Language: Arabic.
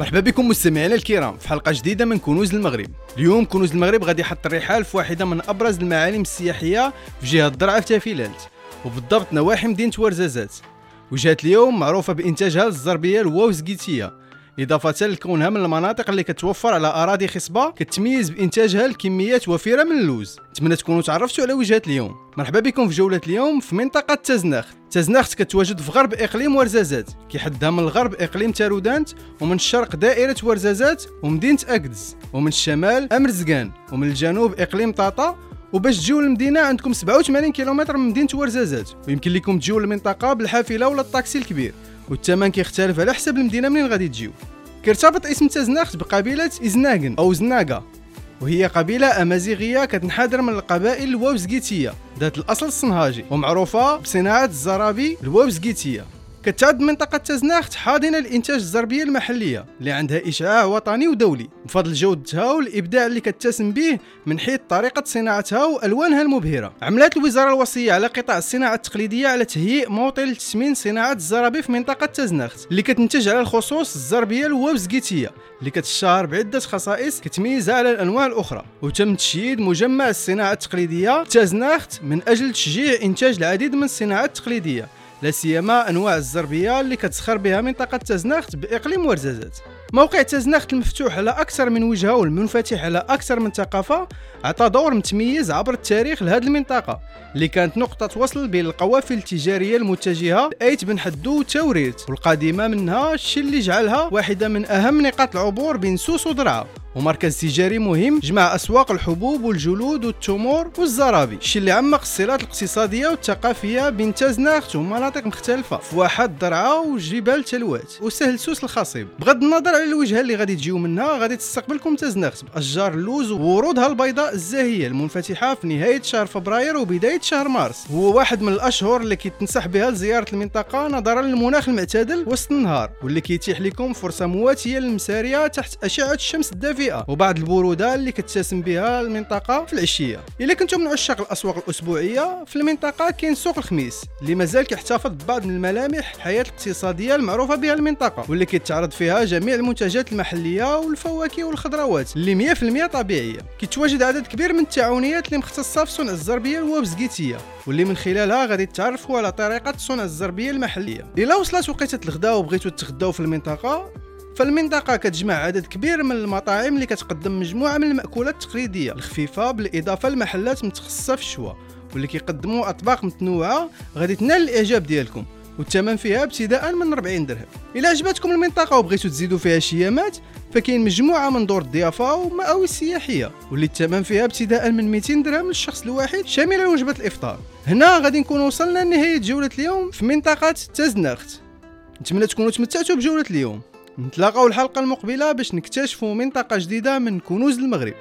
مرحبا بكم مستمعينا الكرام في حلقة جديدة من كنوز المغرب. اليوم كنوز المغرب غادي يحط الرحال في واحدة من أبرز المعالم السياحية في جهة الضرعه في تافيلات وبالضبط نواحي مدينة ورزازات. وجهة اليوم معروفة بإنتاجها الزربية الواوزكيتية. إضافة لكونها من المناطق اللي كتوفر على أراضي خصبة كتميز بإنتاجها لكميات وفيرة من اللوز. نتمنى تكونوا تعرفتوا على وجهة اليوم. مرحبا بكم في جولة اليوم في منطقة تزناخت تزناخت كتواجد في غرب إقليم ورزازات. كيحدها من الغرب إقليم تارودانت ومن الشرق دائرة ورزازات ومدينة أكدز. ومن الشمال أمرزقان. ومن الجنوب إقليم طاطا. وباش تجيو للمدينة عندكم 87 كيلومتر من مدينة ورزازات. ويمكن لكم تجيو للمنطقة بالحافلة ولا الطاكسي الكبير. والثمن كيختلف على حسب المدينة منين غادي تجيو. كيرتبط اسم تازناخت بقبيلة إزناغن أو زناغا وهي قبيلة أمازيغية كتنحدر من القبائل الواوزقيتية ذات الأصل الصنهاجي ومعروفة بصناعة الزرابي الواوزقيتية كتعد منطقة تزناخت حاضنة للإنتاج الزربية المحلية اللي عندها إشعاع وطني ودولي. بفضل جودتها والإبداع اللي كتسم به من حيث طريقة صناعتها وألوانها المبهرة. عملت الوزارة الوصية على قطاع الصناعة التقليدية على تهيئ موطن لتسمين صناعة الزرابي في منطقة تزناخت اللي كتنتج على الخصوص الزربية الوابزقيتية اللي كتشهر بعدة خصائص كتميزها على الأنواع الأخرى. وتم تشييد مجمع الصناعة التقليدية تزناخت من أجل تشجيع إنتاج العديد من الصناعات التقليدية. لا سيما أنواع الزربية اللي كتسخر بها منطقة تزناخت بإقليم ورزازات. موقع تزناخت المفتوح على أكثر من وجهة والمنفتح على أكثر من ثقافة عطى دور متميز عبر التاريخ لهذه المنطقة اللي كانت نقطة وصل بين القوافل التجارية المتجهة لأيت بن حدو وتوريت والقادمة منها الشيء اللي جعلها واحدة من أهم نقاط العبور بين سوس ودرعا ومركز تجاري مهم جمع أسواق الحبوب والجلود والتمور والزرابي. الشيء اللي عمق الصلات الاقتصادية والثقافية بين تازناخت ومناطق مختلفة في واحد درعا وجبال تلوات. وسهل سوس الخصيب. بغض النظر على الوجهه اللي غادي تجيو منها غادي تستقبلكم تازناخت باشجار اللوز وورودها البيضاء الزاهية المنفتحة في نهاية شهر فبراير وبداية شهر مارس. هو واحد من الأشهر اللي كيتنصح بها لزيارة المنطقة نظرا للمناخ المعتدل وسط النهار. واللي كيتيح لكم فرصة مواتية للمسارية تحت أشعة الشمس الدافئة. الدافئه وبعض البرودة اللي كتسم بها المنطقة في العشية. إلا كنتم من عشاق الأسواق الأسبوعية في المنطقة كاين سوق الخميس اللي مازال كيحتفظ ببعض من الملامح الحياة الاقتصادية المعروفة بها المنطقة واللي كيتعرض فيها جميع المنتجات المحلية والفواكه والخضروات اللي 100% طبيعية. كيتواجد عدد كبير من التعاونيات اللي مختصة في صنع الزربية الوابزكيتيه واللي من خلالها غادي تعرفوا على طريقة صنع الزربية المحلية. إلا وصلت وقيتة الغداء وبغيتوا تغداو في المنطقة فالمنطقة كتجمع عدد كبير من المطاعم اللي كتقدم مجموعة من المأكولات التقليدية الخفيفة بالإضافة لمحلات متخصصة في الشوا واللي كيقدموا أطباق متنوعة غادي تنال الإعجاب ديالكم والثمن فيها ابتداء من 40 درهم. إلى عجبتكم المنطقة وبغيتوا تزيدوا فيها شي يامات فكاين مجموعة من دور الضيافة ومآوي السياحية واللي الثمن فيها ابتداء من 200 درهم للشخص الواحد شاملا وجبة الإفطار. هنا غادي نكون وصلنا لنهاية جولة اليوم في منطقة تزنخت. نتمنى تكونوا تمتعتوا بجولة اليوم. نتلاقاو الحلقة المقبلة باش نكتشفوا منطقة جديدة من كنوز المغرب.